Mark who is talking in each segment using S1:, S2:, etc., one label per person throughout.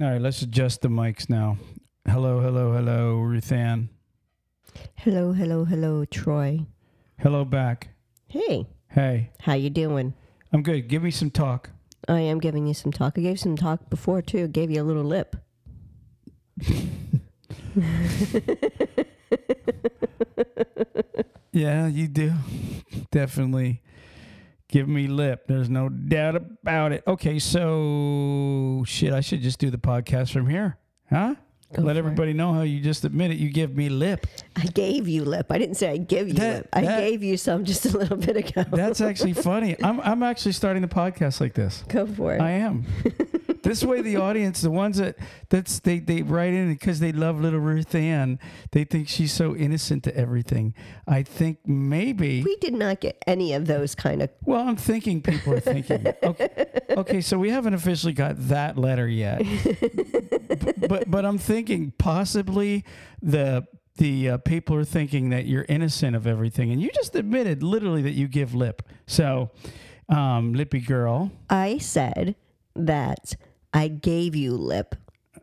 S1: All right, let's adjust the mics now. Hello, hello, hello, Ruthann.
S2: Hello, hello, hello, Troy.
S1: Hello back.
S2: Hey,
S1: Hey,
S2: how you doing?
S1: I'm good. Give me some talk.
S2: I am giving you some talk. I gave some talk before too. Gave you a little lip.
S1: Yeah, you do. Definitely give me lip. There's no doubt about it. Okay, so shit, I should just do the podcast from here. Huh?
S2: Go
S1: Let
S2: for it.
S1: everybody know how you just admit it. you give me lip.
S2: I gave you lip. I didn't say I give you
S1: That-
S2: lip. I
S1: that-
S2: gave you some just a little bit ago.
S1: That's actually funny. I'm I'm actually starting the podcast like this.
S2: Go for it.
S1: I am. this way, the audience, the ones that that's they they write in because they love little Ruth Ann, they think she's so innocent to everything. I think maybe.
S2: we did not get any of those kind of.
S1: Well, I'm thinking people are thinking. Okay, okay so we haven't officially got that letter yet, but but, but I'm thinking possibly the the uh, people are thinking that you're innocent of everything, and you just admitted literally that you give lip. So, um, lippy girl.
S2: I said that I gave you lip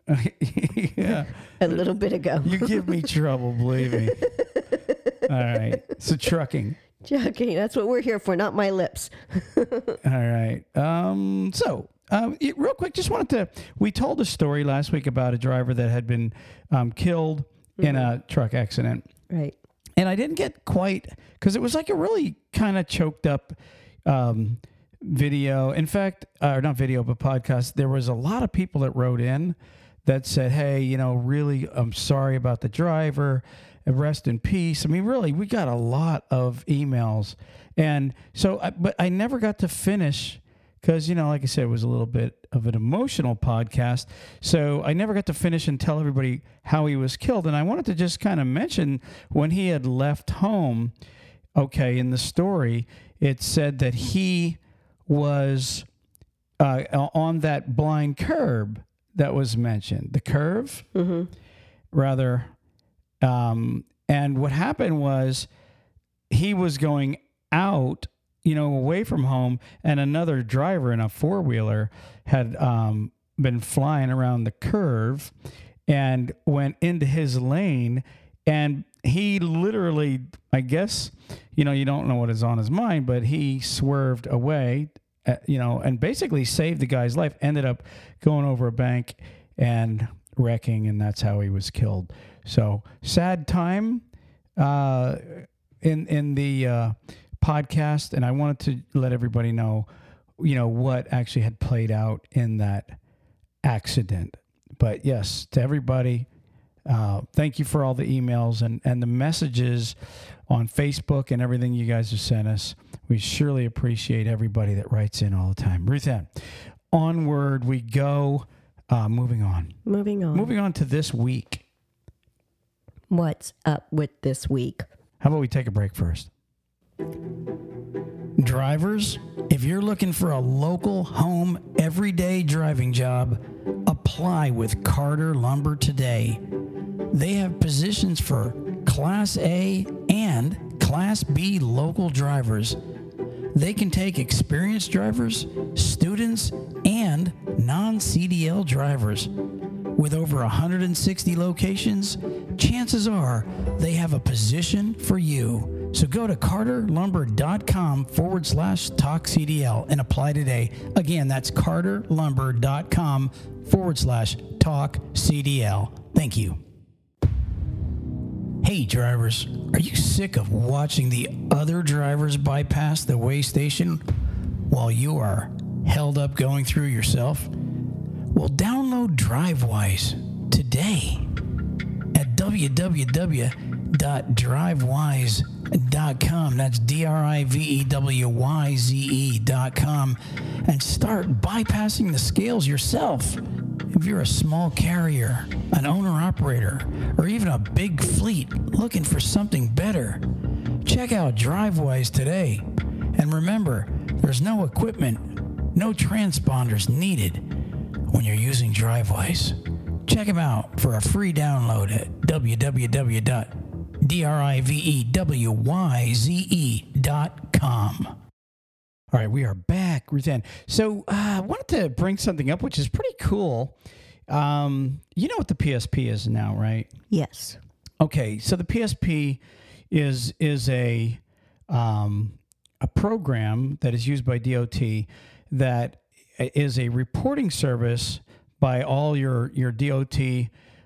S1: yeah.
S2: a little bit ago.
S1: You give me trouble, believe me. All right. So trucking.
S2: Joking. That's what we're here for, not my lips.
S1: All right. Um, so, um, it- real quick, just wanted to. We told a story last week about a driver that had been um, killed in a truck accident,
S2: Right.
S1: and I didn't get quite because it was like a really kind of choked up um, video. In fact, uh, or not video, but podcast. There was a lot of people that wrote in that said, "Hey, you know, really, I'm sorry about the driver. Rest in peace." I mean, really, we got a lot of emails, and so, but I never got to finish because you know, like I said, it was a little bit of an emotional podcast. So I never got to finish and tell everybody how he was killed, and I wanted to just kind of mention when he had left home. Okay, in the story, it said that he was uh, on that blind curb that was mentioned. The curve, rather. Um, and what happened was he was going out, you know, away from home, and another driver in a four wheeler had um, been flying around the curve and went into his lane. And he literally, I guess, you know, you don't know what is on his mind, but he swerved away, uh, you know, and basically saved the guy's life. Ended up going over a bank and wrecking, and that's how he was killed. So sad time uh, in in the uh, podcast, and I wanted to let everybody know, you know, what actually had played out in that accident. But yes, to everybody, uh, thank you for all the emails and, and the messages on Facebook and everything you guys have sent us. We surely appreciate everybody that writes in all the time. Ruth Ann, onward we go. Uh, moving on.
S2: Moving on.
S1: Moving on to this week.
S2: What's up with this week?
S1: How about we take a break first? Drivers, if you're looking for a local, home, everyday driving job, apply with Carter Lumber today. They have positions for Class A and Class B local drivers. They can take experienced drivers, students, and non CDL drivers. With over 160 locations, chances are they have a position for you. So go to carterlumber.com forward slash talk CDL and apply today. Again, that's carterlumber.com forward slash talk CDL. Thank you. Hey, drivers, are you sick of watching the other drivers bypass the weigh station while you are held up going through yourself? Well, download Drivewyze today at www.drivewyze.com. That's D R I V E W Y Z E dot com. And start bypassing the scales yourself. If you're a small carrier, an owner operator, or even a big fleet looking for something better, check out Drivewyze today. And remember, there's no equipment, no transponders needed when you're using Drivewyze. Check them out for a free download at www.drivewyze.com. All right, we are back, Ruthann. So uh, I wanted to bring something up, which is pretty cool. Um, you know what the PSP is now, right?
S2: Yes.
S1: Okay, so the PSP is is a um, a program that is used by DOT that is a reporting service by all your your DOT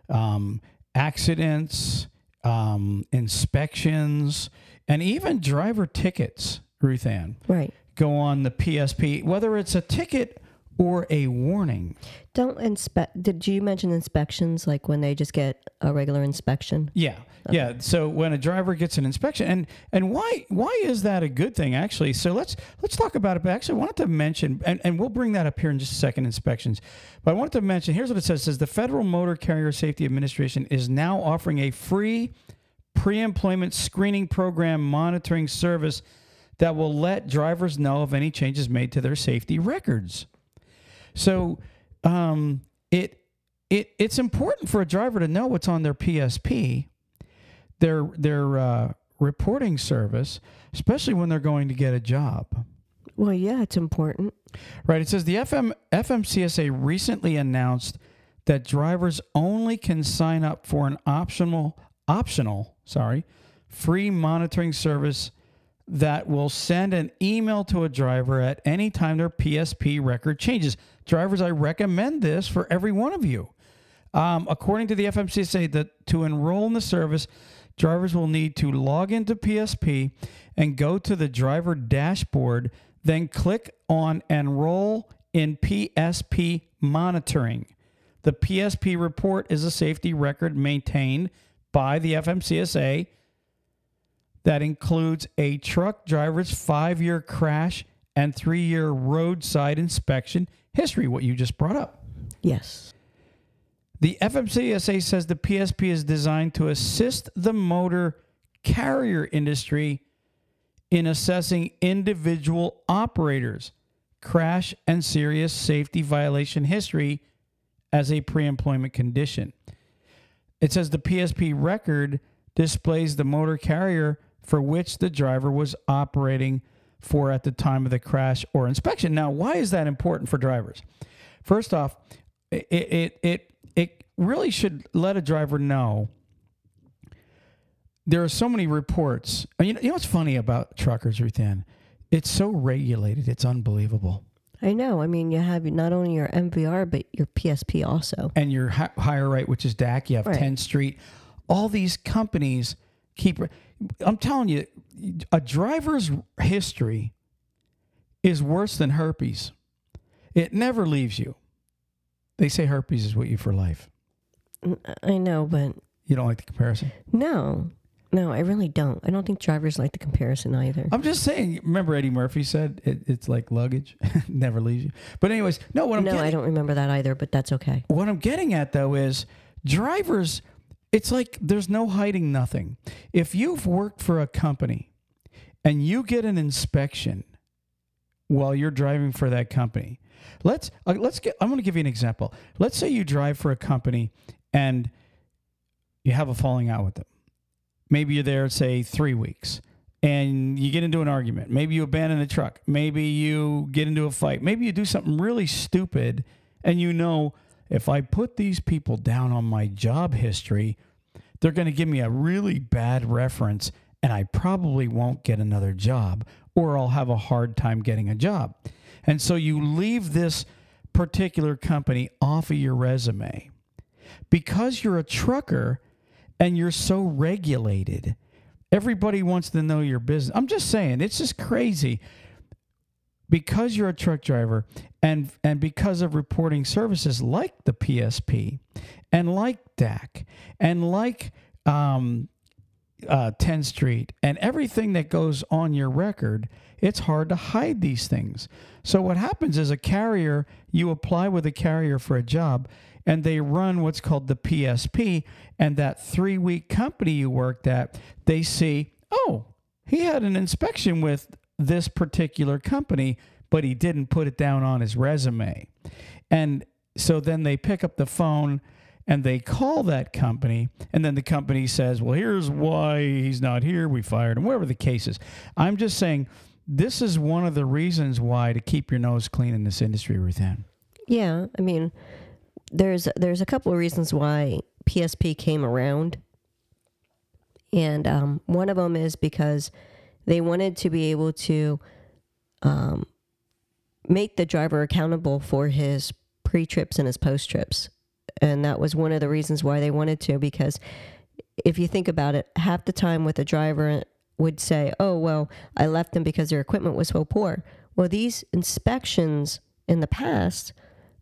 S1: um, accidents, um, inspections, and even driver tickets. Ruth Ann
S2: Right.
S1: go on the PSP, whether it's a ticket or a warning.
S2: Don't inspect. Did you mention inspections, like when they just get a regular inspection?
S1: Yeah, yeah. So when a driver gets an inspection, and and why why is that a good thing? Actually, so let's let's talk about it. But actually, I wanted to mention, and, and we'll bring that up here in just a second. Inspections, but I wanted to mention. Here's what it says: it says the Federal Motor Carrier Safety Administration is now offering a free pre-employment screening program monitoring service that will let drivers know of any changes made to their safety records. So um, it it it's important for a driver to know what's on their PSP, their their uh, reporting service, especially when they're going to get a job.
S2: Well, yeah, it's important.
S1: Right. It says the FM FMCSA recently announced that drivers only can sign up for an optional optional, sorry, free monitoring service that will send an email to a driver at any time their PSP record changes. Drivers, I recommend this for every one of you. Um, according to the FMCSA, that to enroll in the service, drivers will need to log into PSP and go to the driver dashboard, then click on Enroll in PSP Monitoring. The PSP report is a safety record maintained by the FMCSA that includes a truck driver's five year crash and three year roadside inspection history, what you just brought up.
S2: Yes.
S1: The FMCSA says the PSP is designed to assist the motor carrier industry in assessing individual operators' crash and serious safety violation history as a pre employment condition. It says the PSP record displays the motor carrier for which the driver was operating for at the time of the crash or inspection. Now, why is that important for drivers? First off, it it it, it really should let a driver know there are so many reports. You know, you know what's funny about truckers, Ruthann? It's so regulated. It's unbelievable.
S2: I know. I mean, you have not only your MVR, but your PSP also.
S1: And your hi- HireRight, which is DAC, you have
S2: Right.
S1: Tenstreet. All these companies keep. I'm telling you, a driver's history is worse than herpes. It never leaves you. They say herpes is with you for life.
S2: Mm, I know, but
S1: You don't like the comparison?
S2: no. No, I really don't. I don't think drivers like the comparison either.
S1: I'm just saying. Remember, Eddie Murphy said it, it's like luggage, never leaves you. But anyways, no. What I'm
S2: no,
S1: getting,
S2: I don't remember that either, but that's okay.
S1: what I'm getting at though is drivers. It's like there's no hiding nothing. If you've worked for a company and you get an inspection while you're driving for that company, let's uh, let's get. I'm going to give you an example. Let's say you drive for a company and you have a falling out with them. Maybe you're there, say, three weeks, and you get into an argument. Maybe you abandon the truck. Maybe you get into a fight. Maybe you do something really stupid, and you know if I put these people down on my job history, they're going to give me a really bad reference, and I probably won't get another job, or I'll have a hard time getting a job. And so you leave this particular company off of your resume because you're a trucker and you're so regulated. Everybody wants to know your business. I'm just saying, it's just crazy. Because you're a truck driver and and because of reporting services like the PSP and like DAC and like um, uh, Tenstreet and everything that goes on your record, it's hard to hide these things. So what happens is a carrier, you apply with a carrier for a job and they run what's called the PSP and that 3-week company you worked at, they see, "Oh, he had an inspection with this particular company, but he didn't put it down on his resume." And so then they pick up the phone and they call that company, and then the company says, Well, here's why he's not here. We fired him, whatever the case is. I'm just saying this is one of the reasons why to keep your nose clean in this industry, Ruthann.
S2: Yeah, I mean, there's there's a couple of reasons why PSP came around, and um, one of them is because they wanted to be able to um, make the driver accountable for his pre trips and his post trips, and that was one of the reasons why they wanted to. Because if you think about it, half the time with a driver would say, "Oh well, I left them because their equipment was so poor." Well, these inspections in the past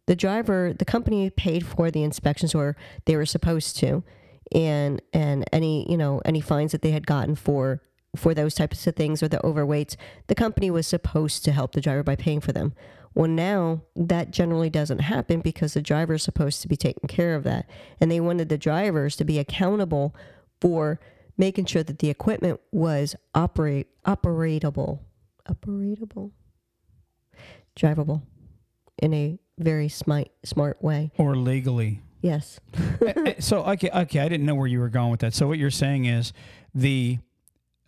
S2: the driver the company paid for the inspections or they were supposed to and and any you know any fines that they had gotten for for those types of things or the overweights the company was supposed to help the driver by paying for them well now that generally doesn't happen because the driver is supposed to be taking care of that and they wanted the drivers to be accountable for making sure that the equipment was operate operatable operatable drivable in a very smart smart way.
S1: Or legally.
S2: Yes.
S1: Eh, eh, so okay, okay, I didn't know where you were going with that. So what you're saying is the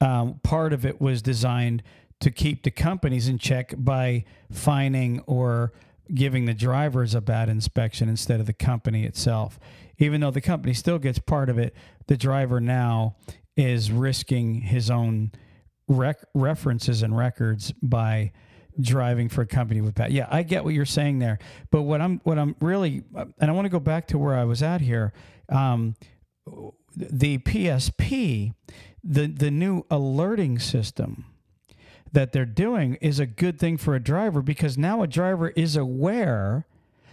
S1: um, part of it was designed to keep the companies in check by fining or giving the drivers a bad inspection instead of the company itself. Even though the company still gets part of it, the driver now is risking his own rec- references and records by driving for a company with bad. Yeah, I get what you're saying there, but what I'm what I'm really and I want to go back to where I was at here. Um, the PSP, the the new alerting system that they're doing is a good thing for a driver because now a driver is aware.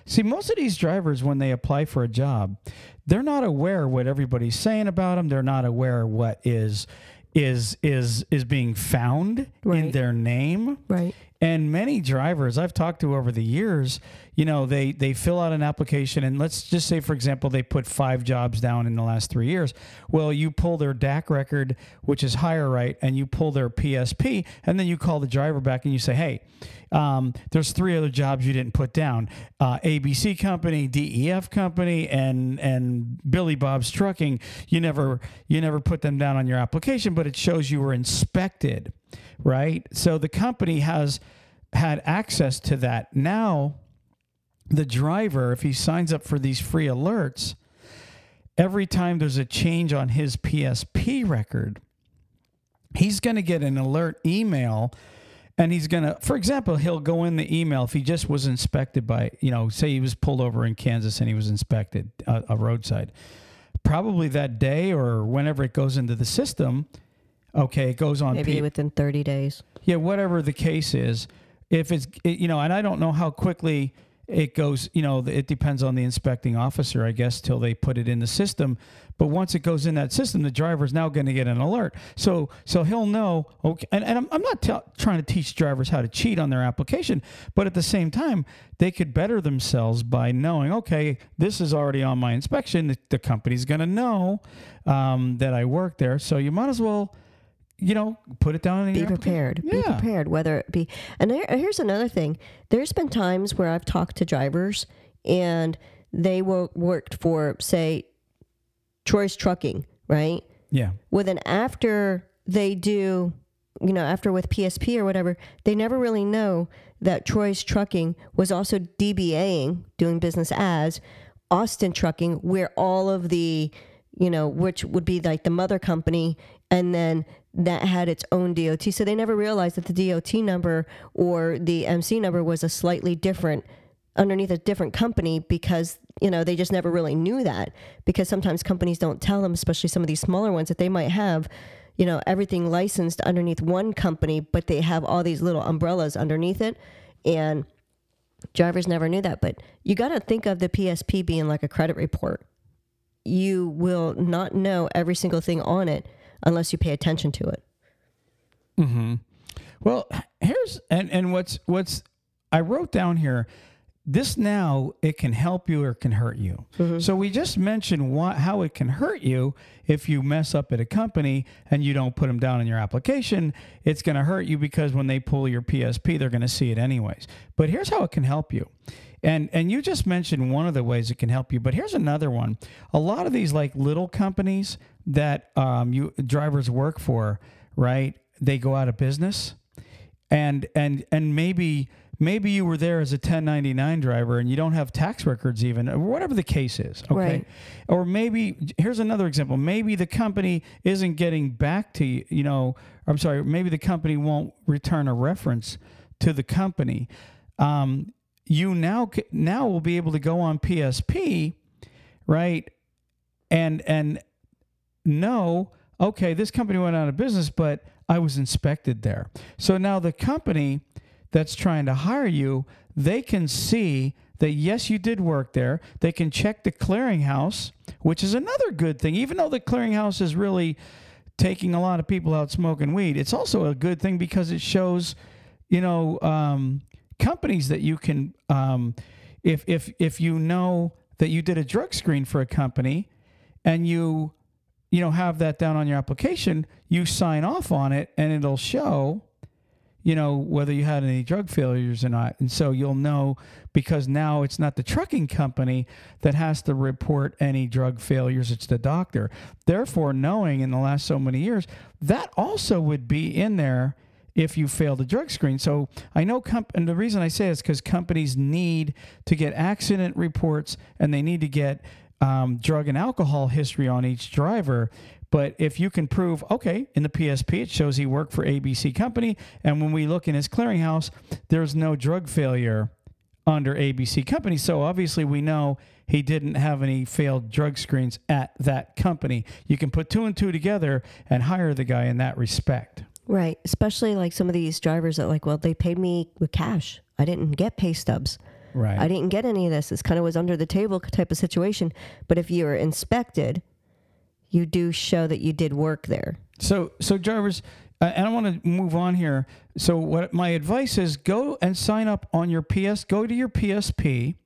S1: See, most of these drivers, when they apply for a job, they're not aware what everybody's saying about them. They're not aware what is is is is being found right. in their name.
S2: Right.
S1: And many drivers I've talked to over the years, you know, they they fill out an application and let's just say for example they put 5 jobs down in the last 3 years. Well, you pull their DAC record, which is higher HireRight, and you pull their PSP and then you call the driver back and you say, "Hey, um, there's three other jobs you didn't put down: uh, ABC Company, DEF Company, and and Billy Bob's Trucking. You never you never put them down on your application, but it shows you were inspected, right? So the company has had access to that. Now, the driver, if he signs up for these free alerts, every time there's a change on his PSP record, he's going to get an alert email and he's going to for example he'll go in the email if he just was inspected by you know say he was pulled over in kansas and he was inspected uh, a roadside. Probably that day or whenever it goes into the system okay it goes on
S2: maybe P- within 30 days.
S1: Yeah whatever the case is. If it's you know and i don't know how quickly it goes, you know, it depends on the inspecting officer, I guess, till they put it in the system. But once it goes in that system, the driver is now going to get an alert. So, so he'll know. Okay, and, and I'm, I'm not t- trying to teach drivers how to cheat on their application, but at the same time, they could better themselves by knowing, okay, this is already on my inspection. The, the company's going to know um, that I work there. So you might as well you know, put it down.
S2: be prepared.
S1: Yeah.
S2: Be prepared. Whether it be, and there, here's another thing. There's been times where I've talked to drivers and they were, worked for, say, Troy's Trucking, right?
S1: Yeah.
S2: Well, then after they do, you know, after with PSP or whatever, they never really know that Troy's Trucking was also DBAing, doing business as Austin Trucking, where all of the, you know, which would be like the mother company, and then that had its own DOT. So they never realized that the DOT number or the MC number was a slightly different underneath a different company because you know they just never really knew that. Because sometimes companies don't tell them especially some of these smaller ones that they might have you know everything licensed underneath one company but they have all these little umbrellas underneath it. And drivers never knew that. But you got to think of the PSP being like a credit report. You will not know every single thing on it unless you pay attention to it.
S1: Mm-hmm. Well, here's and and what's what's I wrote down here. This now it can help you or can hurt you. Mm-hmm. So we just mentioned what, how it can hurt you if you mess up at a company and you don't put them down in your application. It's going to hurt you because when they pull your PSP, they're going to see it anyways. But here's how it can help you. And and you just mentioned one of the ways it can help you, but here's another one. A lot of these like little companies that um, you drivers work for, right? They go out of business, and and and maybe maybe you were there as a 1099 driver and you don't have tax records even or whatever the case is okay?
S2: Right.
S1: or maybe here's another example. Maybe the company isn't getting back to you you know i'm sorry maybe the company won't return a reference to the company. Um, you now now will be able to go on psp right? And and know okay this company went out of business but i was inspected there. So now the company that's trying to hire you they can see that yes you did work there. They can check the clearinghouse which is another good thing. Even though the clearinghouse is really taking a lot of people out smoking weed it's also a good thing because it shows you know um, companies that you can um, if if if you know that you did a drug screen for a company and you you know have that down on your application you sign off on it and it'll show you know whether you had any drug failures or not. And so you'll know because now it's not the trucking company that has to report any drug failures it's the doctor. Therefore knowing in the last so many years that also would be in there if you failed a drug screen. So i know comp- and the reason i say is because companies need to get accident reports and they need to get um, drug and alcohol history on each driver but if you can prove, okay, in the PSP, it shows he worked for ABC Company. And when we look in his clearinghouse, there's no drug failure under ABC Company. So obviously, we know he didn't have any failed drug screens at that company. You can put two and two together and hire the guy in that respect.
S2: Right. Especially like some of these drivers that like, well, they paid me with cash. I didn't get pay stubs.
S1: Right.
S2: I didn't get any of this. This kind of was under the table type of situation. But if you're inspected, you do show that you did work there.
S1: So, so Jarvis, uh, and I want to move on here. So, what my advice is: go and sign up on your PS. Go to your PSP.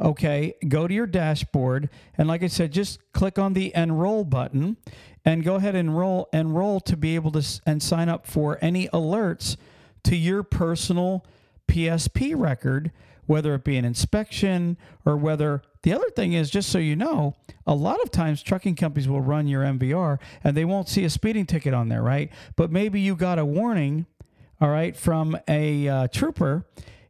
S1: Okay, go to your dashboard, and like I said, just click on the enroll button, and go ahead and enroll enroll to be able to s- and sign up for any alerts to your personal PSP record, whether it be an inspection or whether the other thing is just so you know, a lot of times trucking companies will run your MVR and they won't see a speeding ticket on there, right? But maybe you got a warning, all right, from a uh, trooper,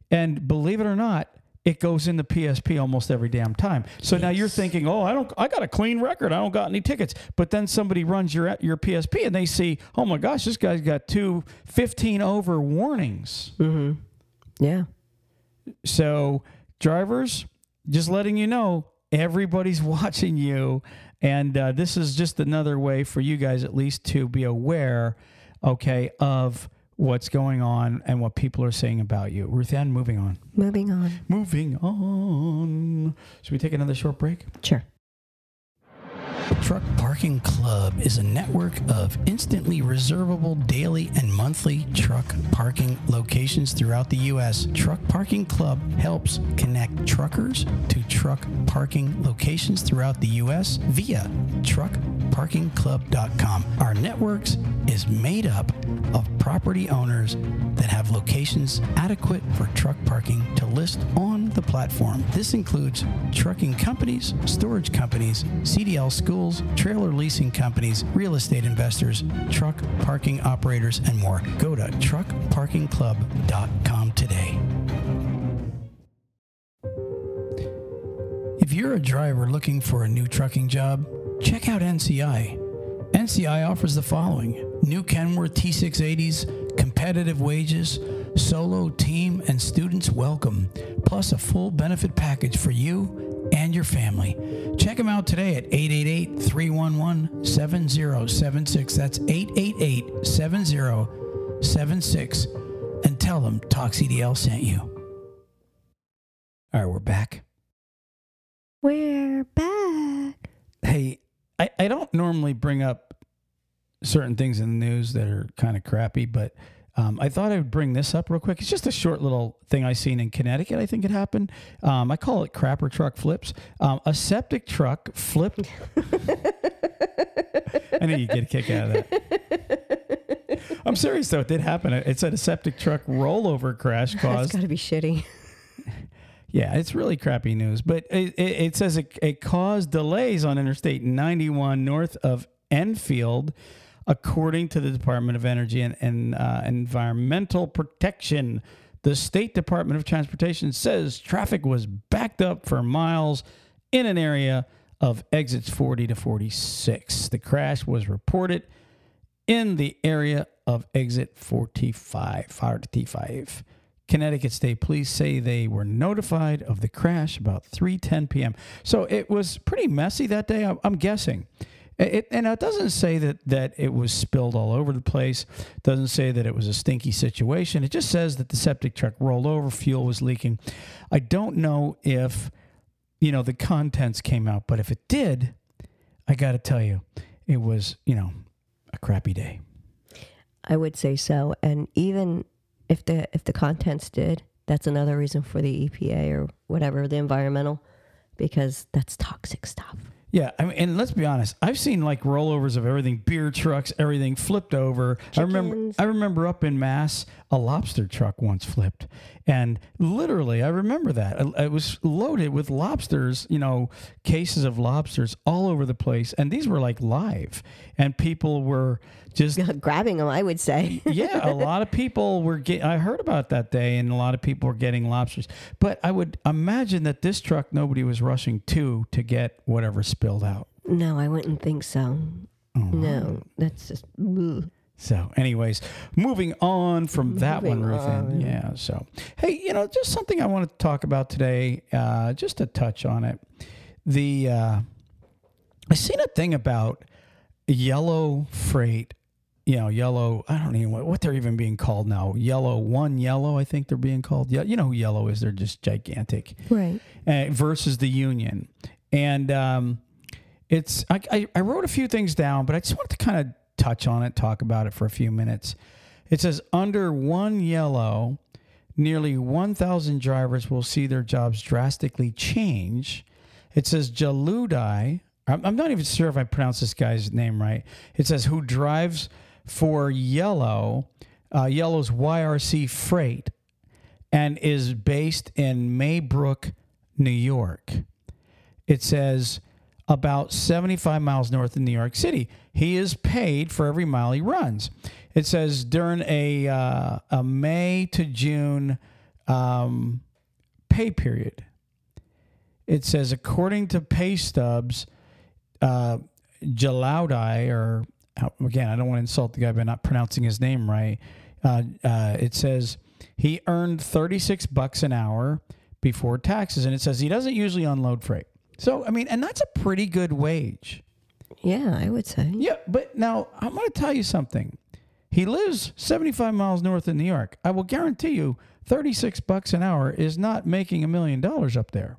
S1: and believe it or not. It goes in the PSP almost every damn time. So now you're thinking, "Oh, I don't I got a clean record. I don't got any tickets." But then somebody runs your your PSP and they see, "Oh my gosh, this guy's got two 15 over warnings."
S2: Yeah.
S1: So, drivers, just letting you know, everybody's watching you. And uh, this is just another way for you guys, at least, to be aware, okay, of what's going on and what people are saying about you. Ruth Ann, moving on.
S2: Moving on.
S1: Moving on. Should we take another short break?
S2: Sure.
S1: Truck Parking Club is a network of instantly reservable daily and monthly truck parking locations throughout the U.S. Truck Parking Club helps connect truckers to truck parking locations throughout the U.S. via truckparkingclub.com. Our networks is made up of property owners that have locations adequate for truck parking to list on the platform. This includes trucking companies, storage companies, CDL schools, trailer leasing companies, real estate investors, truck parking operators, and more. Go to truckparkingclub.com today. If you're a driver looking for a new trucking job, check out NCI. NCI offers the following new Kenworth T680s, competitive wages, solo, team, and students welcome, plus a full benefit package for you and your family. Check them out today at 888 311 7076. That's 888 7076. And tell them Talk CDL sent you. All right, we're back.
S2: We're back.
S1: Hey, I, I don't normally bring up certain things in the news that are kind of crappy, but um, I thought I would bring this up real quick. It's just a short little thing I seen in Connecticut. I think it happened. Um, I call it crapper truck flips. Um, a septic truck flipped. I know you'd get a kick out of that. I'm serious though. It did happen. It said a septic truck rollover crash
S2: That's
S1: caused
S2: got to be shitty.
S1: yeah, it's really crappy news. But it, it, it says it, it caused delays on Interstate 91 north of Enfield, according to the Department of Energy and, and uh, Environmental Protection. The State Department of Transportation says traffic was backed up for miles in an area of exits 40 to 46. The crash was reported in the area of exit 45, 45. Connecticut State Police say they were notified of the crash about 3:10 p.m. So it was pretty messy that day. I'm, I'm guessing. It, and it doesn't say that that it was spilled all over the place. It doesn't say that it was a stinky situation. It just says that the septic truck rolled over, fuel was leaking. I don't know if you know the contents came out, but if it did, I got to tell you, it was you know a crappy day.
S2: I would say so. And even if the if the contents did, that's another reason for the EPA or whatever the environmental, because that's toxic stuff.
S1: Yeah, I mean, and let's be honest. I've seen like rollovers of everything, beer trucks, everything flipped over. I remember, I remember up in Mass, a lobster truck once flipped, and literally, I remember that it was loaded with lobsters. You know, cases of lobsters all over the place, and these were like live, and people were just
S2: Grabbing them, I would say.
S1: yeah, a lot of people were get. I heard about that day, and a lot of people were getting lobsters. But I would imagine that this truck, nobody was rushing to to get whatever spilled out.
S2: no, I wouldn't think so. No, that's just. ugh.
S1: So, anyways, moving on from that one,
S2: Moving
S1: Ruth. Ann.
S2: on.
S1: Yeah. So, hey, you know, just something I want to talk about today, uh, just to touch on it. The uh, I seen a thing about yellow freight. You know, yellow. I don't even know what they're even being called now. Yellow one, yellow. I think they're being called. Yeah, you know who yellow is. They're just gigantic
S2: Right.
S1: uh, versus the union. And um, it's I, I, I wrote a few things down, but I just wanted to kind of touch on it, talk about it for a few minutes. It says under one yellow, nearly 1,000 drivers will see their jobs drastically change. It says Jaludai. I'm, I'm not even sure if I pronounced this guy's name right. It says who drives for Yellow, uh, Yellow's YRC Freight, and is based in Maybrook, New York. It says about 75 miles north of New York City. He is paid for every mile he runs. It says during a, uh, a May to June um, pay period. It says, according to pay stubs, uh, Jalaudai, or again, I don't want to insult the guy by not pronouncing his name right. Uh, uh, it says he earned 36 bucks an hour before taxes, and it says he doesn't usually unload freight. So, I mean, and that's a pretty good wage.
S2: Yeah, I would say.
S1: Yeah, but now I'm going to tell you something. He lives 75 miles north of New York. I will guarantee you 36 bucks an hour is not making a million dollars up there.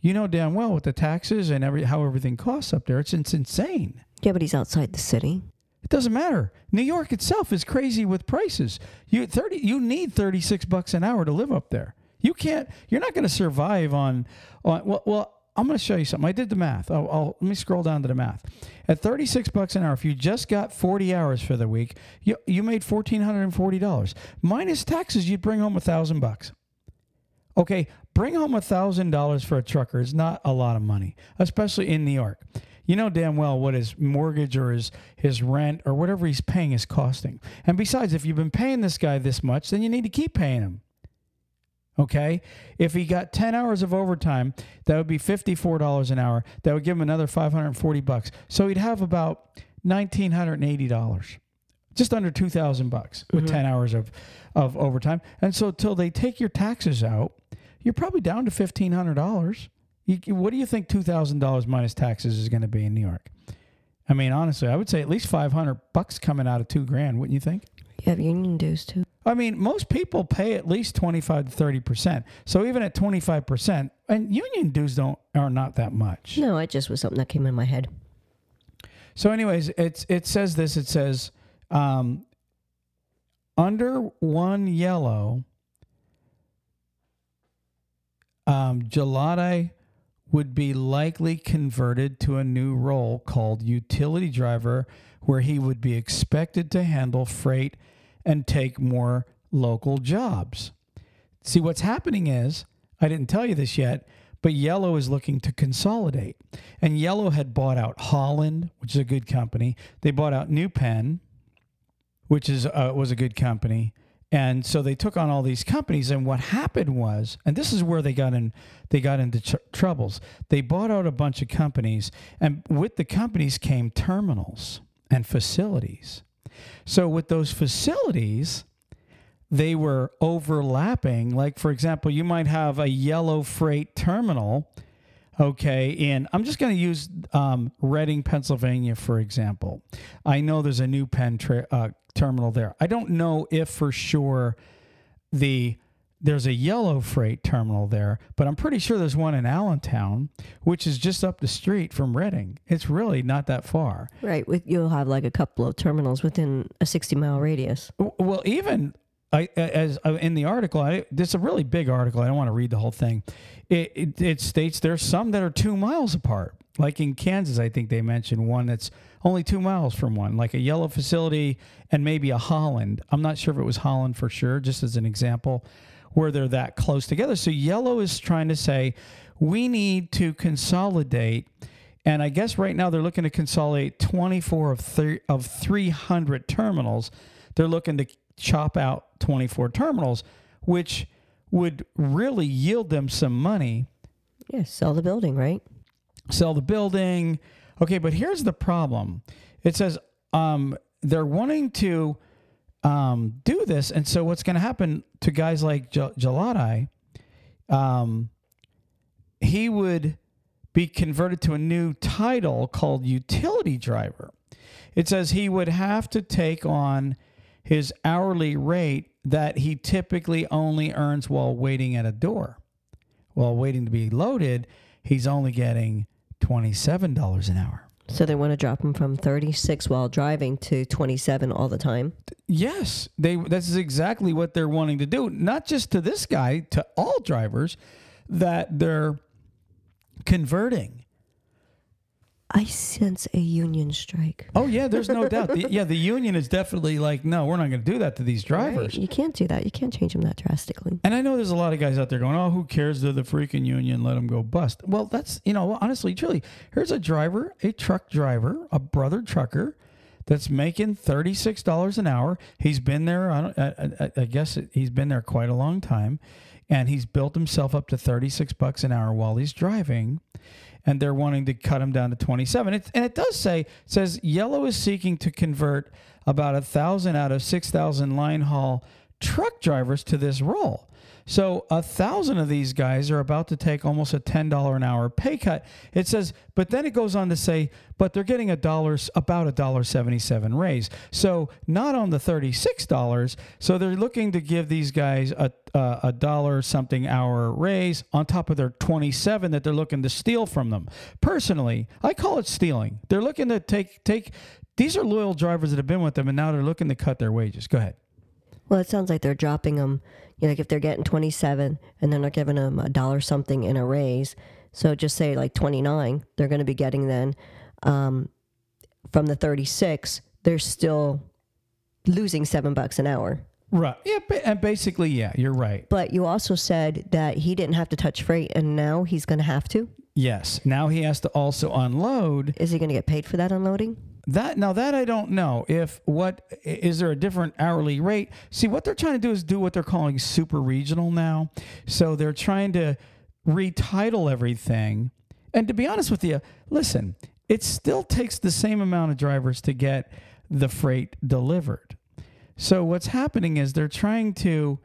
S1: You know damn well with the taxes and every how everything costs up there, it's, it's insane.
S2: Yeah, but he's outside the city.
S1: It doesn't matter. New York itself is crazy with prices. You 30 you need 36 bucks an hour to live up there. You can't you're not going to survive on on well, well I'm going to show you something. I did the math. I'll, I'll let me scroll down to the math. At 36 bucks an hour, if you just got 40 hours for the week, you you made $1440. Minus taxes, you'd bring home a 1000 bucks. Okay, bring home a thousand dollars for a trucker is not a lot of money, especially in New York. You know damn well what his mortgage or his his rent or whatever he's paying is costing. And besides, if you've been paying this guy this much, then you need to keep paying him. Okay, if he got ten hours of overtime, that would be fifty four dollars an hour. That would give him another five hundred and forty bucks. So he'd have about nineteen hundred and eighty dollars just under 2000 bucks with mm-hmm. 10 hours of, of overtime and so till they take your taxes out you're probably down to $1500 you, what do you think $2000 minus taxes is going to be in new york i mean honestly i would say at least 500 bucks coming out of two grand wouldn't you think
S2: You have union dues too.
S1: I mean, most people pay at least 25 to 30 percent. So even at 25 percent, and union dues don't are not that much.
S2: No, it just was something that came in my head.
S1: So, anyways, it's it says this. It says um, under one yellow, um, Gelati would be likely converted to a new role called utility driver, where he would be expected to handle freight and take more local jobs. See, what's happening is, I didn't tell you this yet, but Yellow is looking to consolidate. And Yellow had bought out Holland, which is a good company. They bought out New Penn, which is uh, was a good company, And so they took on all these companies, and what happened was, and this is where they got in, they got into tr- troubles. They bought out a bunch of companies, and with the companies came terminals and facilities. So with those facilities, they were overlapping. Like for example, you might have a yellow freight terminal. Okay, and I'm just going to use um, Reading, Pennsylvania, for example. I know there's a New Penn tra- uh, terminal there. I don't know if for sure the there's a yellow freight terminal there, but I'm pretty sure there's one in Allentown, which is just up the street from Reading. It's really not that far.
S2: Right. With you'll have like a couple of terminals within a 60 mile radius.
S1: Well, even I, as uh, in the article, I, this is a really big article. I don't want to read the whole thing. It, it, it states there's some that are two miles apart. Like in Kansas, I think they mentioned one that's only two miles from one, like a yellow facility and maybe a Holland. I'm not sure if it was Holland for sure, just as an example, where they're that close together. So yellow is trying to say we need to consolidate. And I guess right now they're looking to consolidate 24 of, thir- of 300 terminals. They're looking to chop out 24 terminals, which would really yield them some money
S2: Yeah, sell the building, right?
S1: sell the building. Okay, but here's the problem. It says um, they're wanting to um, do this, and so what's going to happen to guys like Gel- Gelati? Um, he would be converted to a new title called utility driver. It says he would have to take on his hourly rate that he typically only earns while waiting at a door. While waiting to be loaded, he's only getting $27 an hour.
S2: So they want to drop him from 36 while driving to 27 all the time.
S1: Yes, they that's exactly what they're wanting to do. Not just to this guy, to all drivers that they're converting.
S2: I sense a union strike.
S1: Oh yeah, there's no doubt. The, yeah, the union is definitely like, no, we're not going to do that to these drivers.
S2: Right. You can't do that. You can't change them that drastically.
S1: And I know there's a lot of guys out there going, "Oh, who cares? They're the freaking union. Let them go bust." Well, that's you know, honestly, truly, here's a driver, a truck driver, a brother trucker, that's making thirty six dollars an hour. He's been there. I, don't, I, I, I guess he's been there quite a long time, and he's built himself up to thirty six bucks an hour while he's driving. And they're wanting to cut him down to 27. It, and it does say, it says Yellow is seeking to convert about a thousand out of 6,000 line haul truck drivers to this role. So a thousand of these guys are about to take almost a ten dollar an hour pay cut. It says, but then it goes on to say, but they're getting a dollar about a dollar seventy seven raise. So not on the thirty six dollars. So they're looking to give these guys a a dollar something hour raise on top of their twenty seven that they're looking to steal from them. Personally, I call it stealing. They're looking to take take. These are loyal drivers that have been with them, and now they're looking to cut their wages. Go ahead.
S2: Well, it sounds like they're dropping them. You know, like if they're getting 27 and they're not giving them a dollar something in a raise. So just say like 29, they're going to be getting then um, from the 36, they're still losing seven bucks an hour.
S1: Right. Yeah. And basically, yeah, you're right.
S2: But you also said that he didn't have to touch freight and now he's going to have to.
S1: Yes. Now he has to also unload
S2: Is he going to get paid for that unloading?
S1: That. Now that I don't know if what is there a different hourly rate? See, what they're trying to do is do what they're calling super regional now. So they're trying to retitle everything. And to be honest with you, listen, it still takes the same amount of drivers to get the freight delivered. So what's happening is they're trying to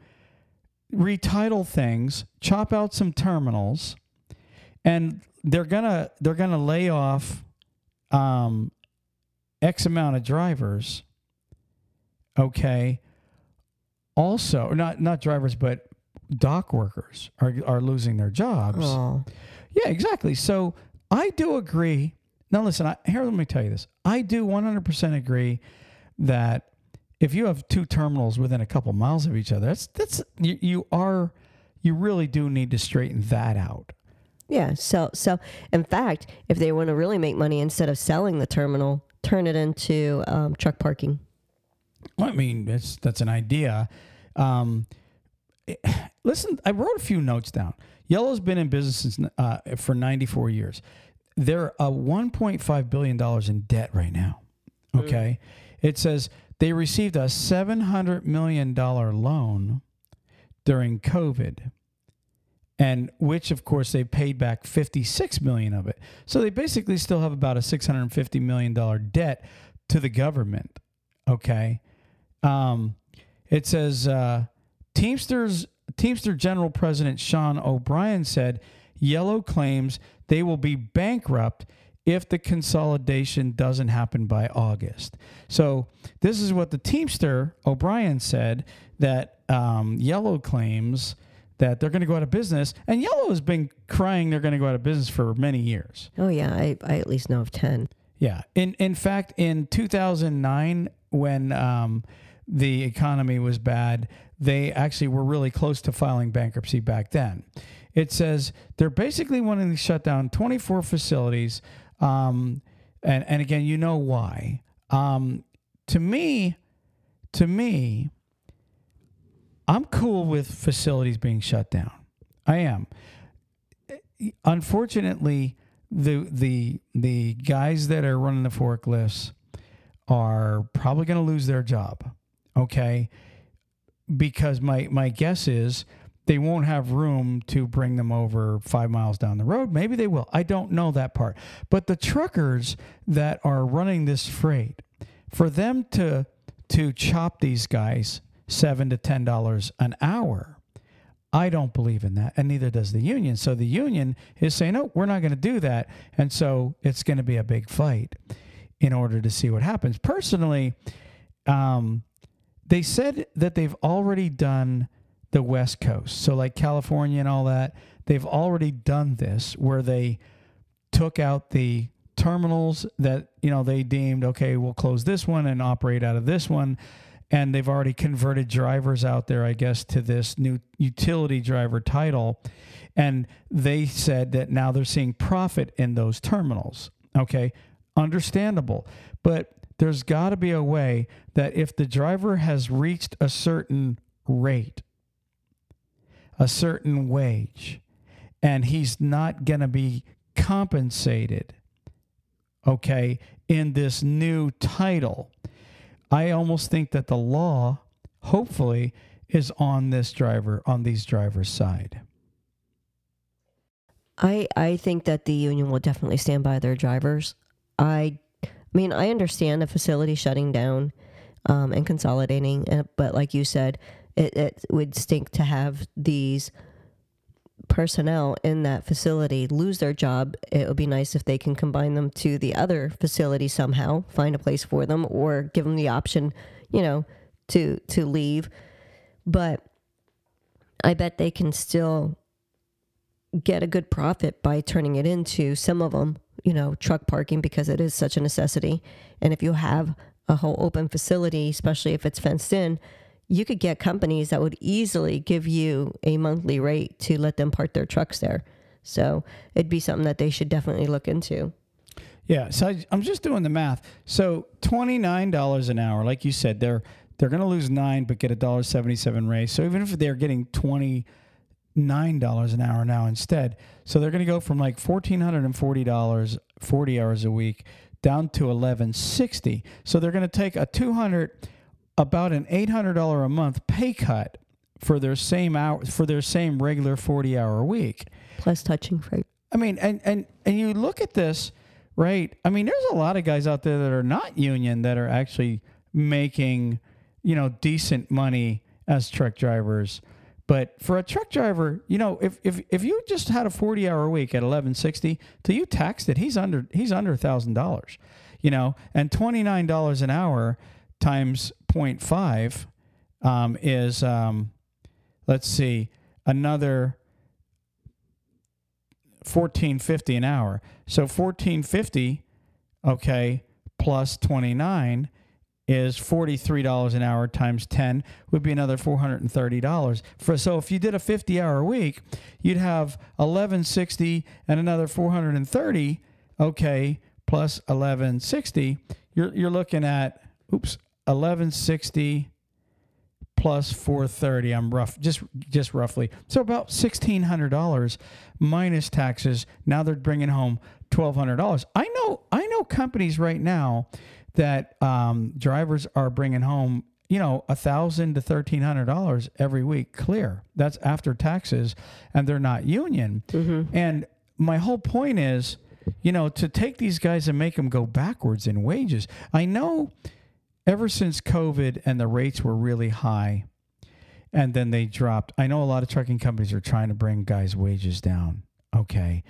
S1: retitle things, chop out some terminals, and they're gonna they're gonna lay off um, X amount of drivers. Okay. Also, not not drivers, but dock workers are are losing their jobs.
S2: Oh,
S1: Yeah, exactly. So I do agree. Now, listen, I, here, let me tell you this. I do 100% agree that if you have two terminals within a couple miles of each other, that's, that's, you, you are, you really do need to straighten that out.
S2: yeah. So, so in fact, if they want to really make money, instead of selling the terminal, turn it into um, truck parking.
S1: Well, I mean, that's, that's an idea. Um, it- listen, I wrote a few notes down. Yellow's been in business since, uh, for 94 years. They're a $1.5 billion in debt right now. Okay. It says they received a $700 million loan during COVID and which of course they paid back 56 million of it. So they basically still have about a 650 million dollar debt to the government. Okay. Um, it says uh, Teamsters Teamster General President Sean O'Brien said Yellow claims they will be bankrupt if the consolidation doesn't happen by August. So this is what the Teamster O'Brien said that um, Yellow claims that they're going to go out of business. And Yellow has been crying they're going to go out of business for many years.
S2: Oh yeah, I, I at least know of ten.
S1: Yeah. In in fact, in 2009, when um, the economy was bad, they actually were really close to filing bankruptcy back then. It says they're basically wanting to shut down 24 facilities. Um, and, and again, you know why. Um, to me, to me, I'm cool with facilities being shut down. I am. Unfortunately, the the the guys that are running the forklifts are probably going to lose their job. Okay? Because my my guess is they won't have room to bring them over 5 miles down the road. Maybe they will. I don't know that part. But the truckers that are running this freight for them to to chop these guys seven to ten dollars an hour. I don't believe in that, and neither does the union. So the union is saying, "No, we're not going to do that," and so it's going to be a big fight in order to see what happens. Personally, um, they said that they've already done the West Coast, so like California and all that. They've already done this where they took out the terminals that you know they deemed okay, we'll close this one and operate out of this one and they've already converted drivers out there, I guess, to this new utility driver title. And they said that now they're seeing profit in those terminals. Okay, understandable. But there's got to be a way that if the driver has reached a certain rate, a certain wage, and he's not going to be compensated, okay, in this new title I almost think that the law, hopefully, is on this driver, on these drivers' side.
S2: I I think that the union will definitely stand by their drivers. I, I mean, I understand the facility shutting down um, and consolidating, uh, but like you said, it, it would stink to have these personnel in that facility lose their job, it would be nice if they can combine them to the other facility somehow, find a place for them, or give them the option, you know, to to leave. But I bet they can still get a good profit by turning it into some of them, you know, truck parking because it is such a necessity. And if you have a whole open facility, especially if it's fenced in, you could get companies that would easily give you a monthly rate to let them park their trucks there. So it'd be something that they should definitely look into.
S1: Yeah, so I, am just doing the math. So twenty nine dollars an hour, like you said, they're they're going to lose nine, but get a dollar seventy seven raise. So even if they're getting twenty nine dollars an hour now instead, so they're going to go from like fourteen hundred and forty dollars forty hours a week down to eleven sixty. So they're going to take a two hundred about an $800 a month pay cut for their same hour for their same regular 40 hour week.
S2: Plus touching freight.
S1: I mean and and and you look at this right? I mean there's a lot of guys out there that are not union that are actually making you know decent money as truck drivers. But for a truck driver you know if if, if you just had a 40 hour week at 1160 till you taxed it he's under he's under a thousand dollars you know? And $29 an hour times 0.5 um, is, um, let's see, another 1450 an hour. So 1450, okay, plus 29 is $43 an hour times 10 would be another $430 for so if you did a 50 hour week you'd have 1160 and another 430 okay plus 1160 you're you're looking at oops 1160 plus 430 i'm rough just just roughly so about $1600 minus taxes now they're bringing home $1200 i know i know companies right now that um, drivers are bringing home, you know, a thousand to thirteen hundred dollars every week clear. That's after taxes, and they're not union. And my whole point is, you know, to take these guys and make them go backwards in wages. I know ever since COVID and the rates were really high and then they dropped. I know a lot of trucking companies are trying to bring guys' wages down. Okay.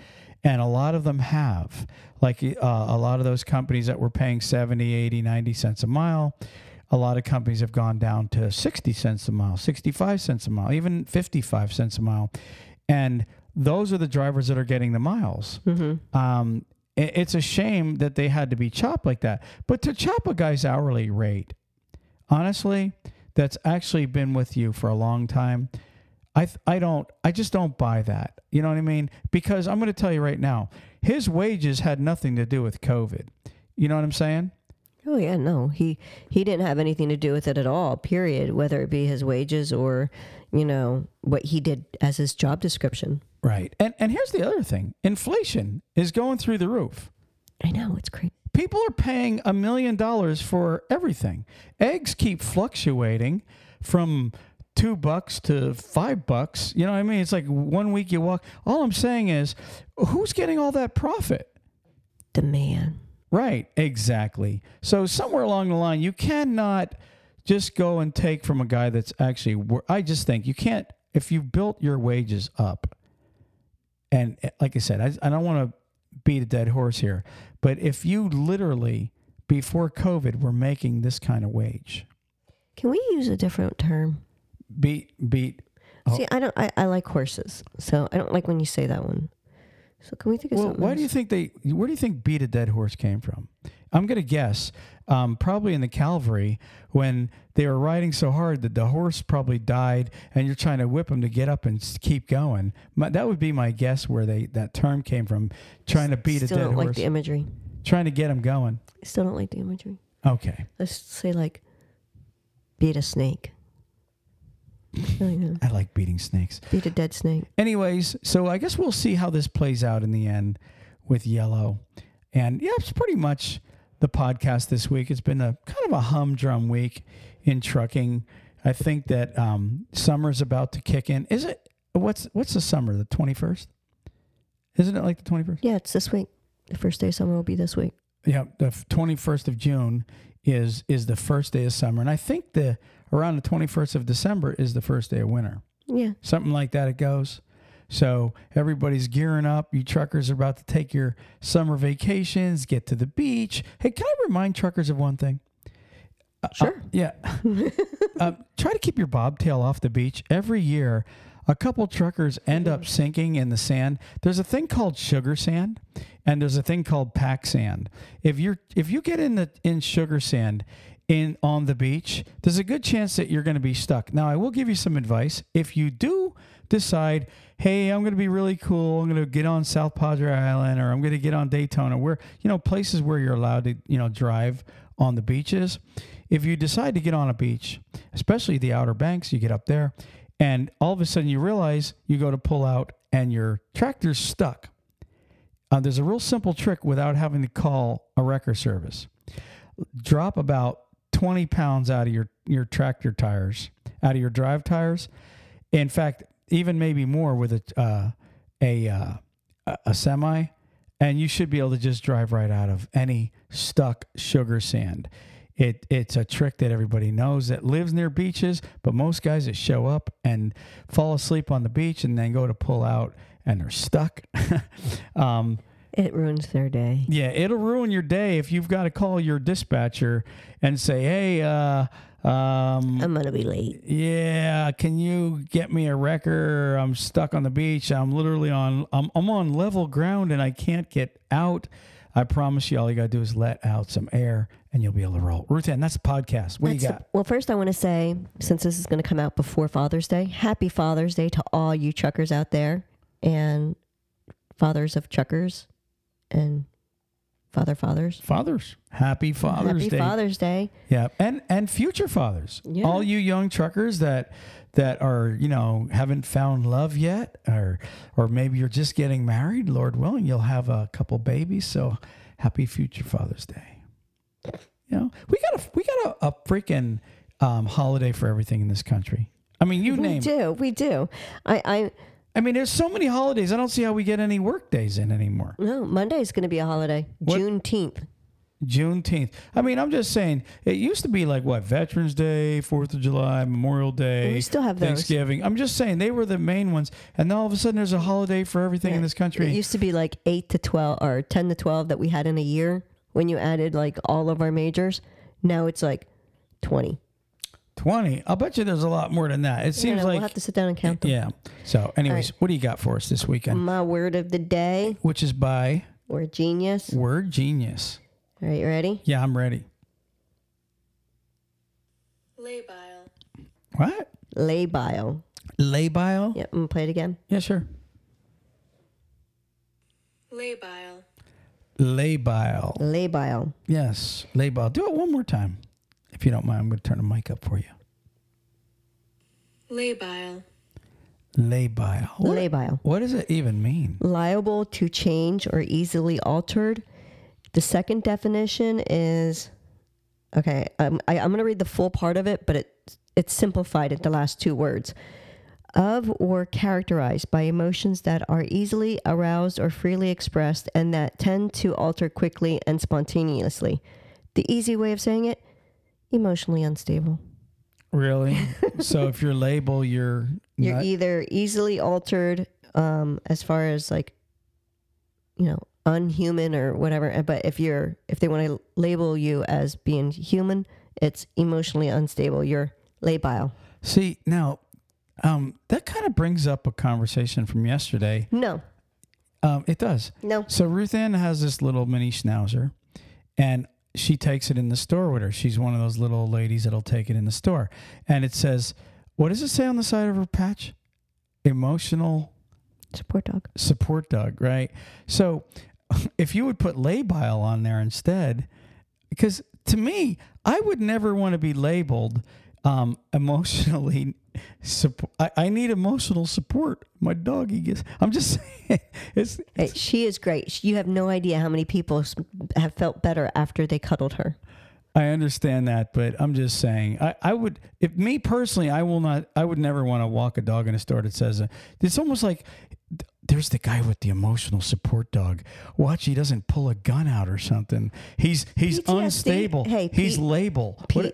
S1: And a lot of them have. Like uh, a lot of those companies that were paying 70, 80, 90 cents a mile, a lot of companies have gone down to 60 cents a mile, 65 cents a mile, even 55 cents a mile. And those are the drivers that are getting the miles. Um, it- it's a shame that they had to be chopped like that. But to chop a guy's hourly rate, honestly, that's actually been with you for a long time. I I don't I just don't buy that. You know what I mean? Because I'm going to tell you right now, his wages had nothing to do with COVID. You know what I'm saying?
S2: Oh yeah, no, he he didn't have anything to do with it at all. Period. Whether it be his wages or, you know, what he did as his job description.
S1: Right. And and here's the other thing. Inflation is going through the roof.
S2: I know it's crazy.
S1: People are paying a million dollars for everything. Eggs keep fluctuating from two bucks to five bucks. You know what I mean? It's like one week you walk. All I'm saying is, who's getting all that profit?
S2: The man.
S1: Right, exactly. So somewhere along the line, you cannot just go and take from a guy that's actually. I just think you can't if you built your wages up. And eh, like I said, I, I don't want to beat a dead horse here, but if you literally before COVID were making this kind of wage,
S2: Can we use a different term?
S1: beat beat. Oh.
S2: See, I don't. I, I like horses, so I don't like when you say that one. So can we think of
S1: Well,
S2: something?
S1: why do you think they? Where do you think beat a dead horse came from? I'm gonna guess, um, probably in the Calvary, when they were riding so hard that the horse probably died, and you're trying to whip him to get up and keep going. My, that would be my guess where they that term came from, trying to beat
S2: Still
S1: a dead
S2: don't like
S1: horse,
S2: the imagery.
S1: trying to get him going.
S2: I still don't like the imagery.
S1: Okay,
S2: Let's say like beat a snake. I.
S1: I like beating snakes.
S2: Beat a dead snake.
S1: Anyways, so I guess we'll see how this plays out in the end with Yellow. And yeah, it's pretty much the podcast this week. It's been a kind of a humdrum week in trucking. I think that um, summer's about to kick in. Is it? What's what's the summer? The twenty first? Isn't it like the twenty first?
S2: Yeah, it's this week. The first day of summer will be this week.
S1: Yeah, the twenty first of June is is the first day of summer, and I think the around the twenty first of December is the first day of winter.
S2: Yeah.
S1: something like that it goes so everybody's gearing up. You truckers are about to take your summer vacations get to the beach. Hey can i remind truckers of one thing? Uh, uh,
S2: Sure.
S1: yeah. Uh, try to keep your bobtail off the beach. Every year a couple truckers end up sinking in the sand. There's a thing called sugar sand and there's a thing called pack sand. If you're if you get in the in sugar sand in on the beach there's a good chance that you're going to be stuck. Now i will give you some advice. If you do decide hey i'm going to be really cool. I'm going to get on south padre island or i'm going to get on daytona where you know places where you're allowed to you know drive on the beaches. If you decide to get on a beach especially the outer banks you get up there and all of a sudden you realize you go to pull out and your tractor's stuck. Uh, there's a real simple trick without having to call a wrecker service. Drop about 20 pounds out of your, your tractor tires, out of your drive tires. In fact, even maybe more with a, uh, a, uh, a- semi, and you should be able to just drive right out of any stuck sugar sand. It, it's a trick that everybody knows that lives near beaches, but most guys that show up and fall asleep on the beach and then go to pull out and they're stuck. um,
S2: It ruins their day.
S1: yeah, it'll ruin your day if you've got to call your dispatcher and say, "Hey, uh, um,
S2: I'm gonna be late.
S1: yeah, can you get me a wrecker? I'm stuck on the beach. I'm literally on. I'm, I'm on level ground and I can't get out." I promise you, all you gotta do is let out some air, and you'll be able to roll. Ruth Ann, that's the podcast. What do you got?
S2: the- well, first I want to say, since this is going to come out before Father's Day, Happy Father's Day to all you truckers out there, and fathers of truckers, and father fathers.
S1: Fathers, happy Father's Day.
S2: Happy
S1: Day.
S2: Father's Day.
S1: Yeah, and and future fathers,
S2: Yeah.
S1: all you young truckers that that are you know haven't found love yet, or or maybe you're just getting married. Lord willing, you'll have a couple babies. So Happy future Father's Day. You know, we got a we got a, a freaking um, holiday for everything in this country. I mean, you
S2: We
S1: name. it.
S2: do, we do. I, I
S1: I mean, there's so many holidays. I don't see how we get any work days in anymore.
S2: no. Monday is going to be a holiday.
S1: What-
S2: Juneteenth.
S1: Juneteenth. I mean, I'm just saying. It used to be like what Veterans Day, Fourth of July, Memorial Day.
S2: We still have those.
S1: Thanksgiving. I'm just saying they were the main ones, and then all of a sudden there's a holiday for everything in this country.
S2: It used to be like eight to twelve or ten to twelve that we had in a year when you added like all of our majors. Now it's like twenty.
S1: Twenty. I'll bet you there's a lot more than that. It seems
S2: know,
S1: like
S2: we'll have to sit down and count them.
S1: yeah. So, anyways, what do you got for us this weekend?
S2: My word of the day
S1: Which is by
S2: Word genius.
S1: Word Genius.
S2: All right, you ready?
S1: Yeah, I'm ready.
S3: Labile.
S1: What?
S2: Labile.
S1: Labile?
S2: Yep, I'm gonna play it again.
S1: Yeah, sure.
S3: Labile.
S1: Labile.
S2: Labile.
S1: Yes, labile. Do it one more time, if you don't mind. I'm going to turn the mic up for you.
S3: Labile.
S1: Labile. What,
S2: Labile.
S1: what does it even mean?
S2: Liable to change or easily altered. The second definition is okay. Um, I, I'm going to read the full part of it, but it it's simplified at the last two words. Of or characterized by emotions that are easily aroused or freely expressed and that tend to alter quickly and spontaneously. The easy way of saying it emotionally unstable.
S1: Really? so if you're label, you're
S2: You're
S1: not,
S2: either easily altered um, as far as like, you know, unhuman or whatever. But if you're, if they want to label you as being human, it's emotionally unstable. You're labile.
S1: see now. Um, that kind of brings up a conversation from yesterday.
S2: No,
S1: Um, it does.
S2: no.
S1: So Ruth Ann has this little mini schnauzer, and she takes it in the store with her. She's one of those little ladies that'll take it in the store, and it says, "What does it say on the side of her patch? Emotional
S2: Support dog.
S1: support dog." Right. So, if you would put labile on there instead, because to me, I would never want to be labeled um, emotionally. Support. I, I need emotional support. My doggy gets. I'm just saying. It's
S2: Hey, she is great. You have no idea how many people have felt better after they cuddled her.
S1: I understand that, but I'm just saying, I, I would, if me personally, I will not, I would never want to walk a dog in a store that says, uh, it's almost like there's the guy with the emotional support dog. Watch, he doesn't pull a gun out or something. He's, he's
S2: PTSD.
S1: unstable.
S2: Hey,
S1: he's
S2: P-
S1: label.
S2: P-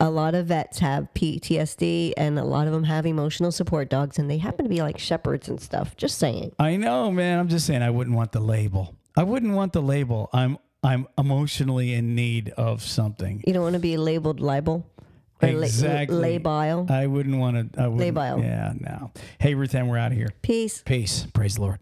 S2: a lot of vets have PTSD and a lot of them have emotional support dogs and they happen to be like shepherds and stuff. Just saying.
S1: I know, man. I'm just saying, I wouldn't want the label. I wouldn't want the label. I'm, I'm emotionally in need of something.
S2: You don't want to be labeled libel or la-
S1: Exactly.
S2: labile.
S1: I wouldn't want to. I wouldn't.
S2: Labile.
S1: Yeah, no. Hey, Ruth Ann, we're out of here.
S2: Peace.
S1: Peace. Praise the Lord.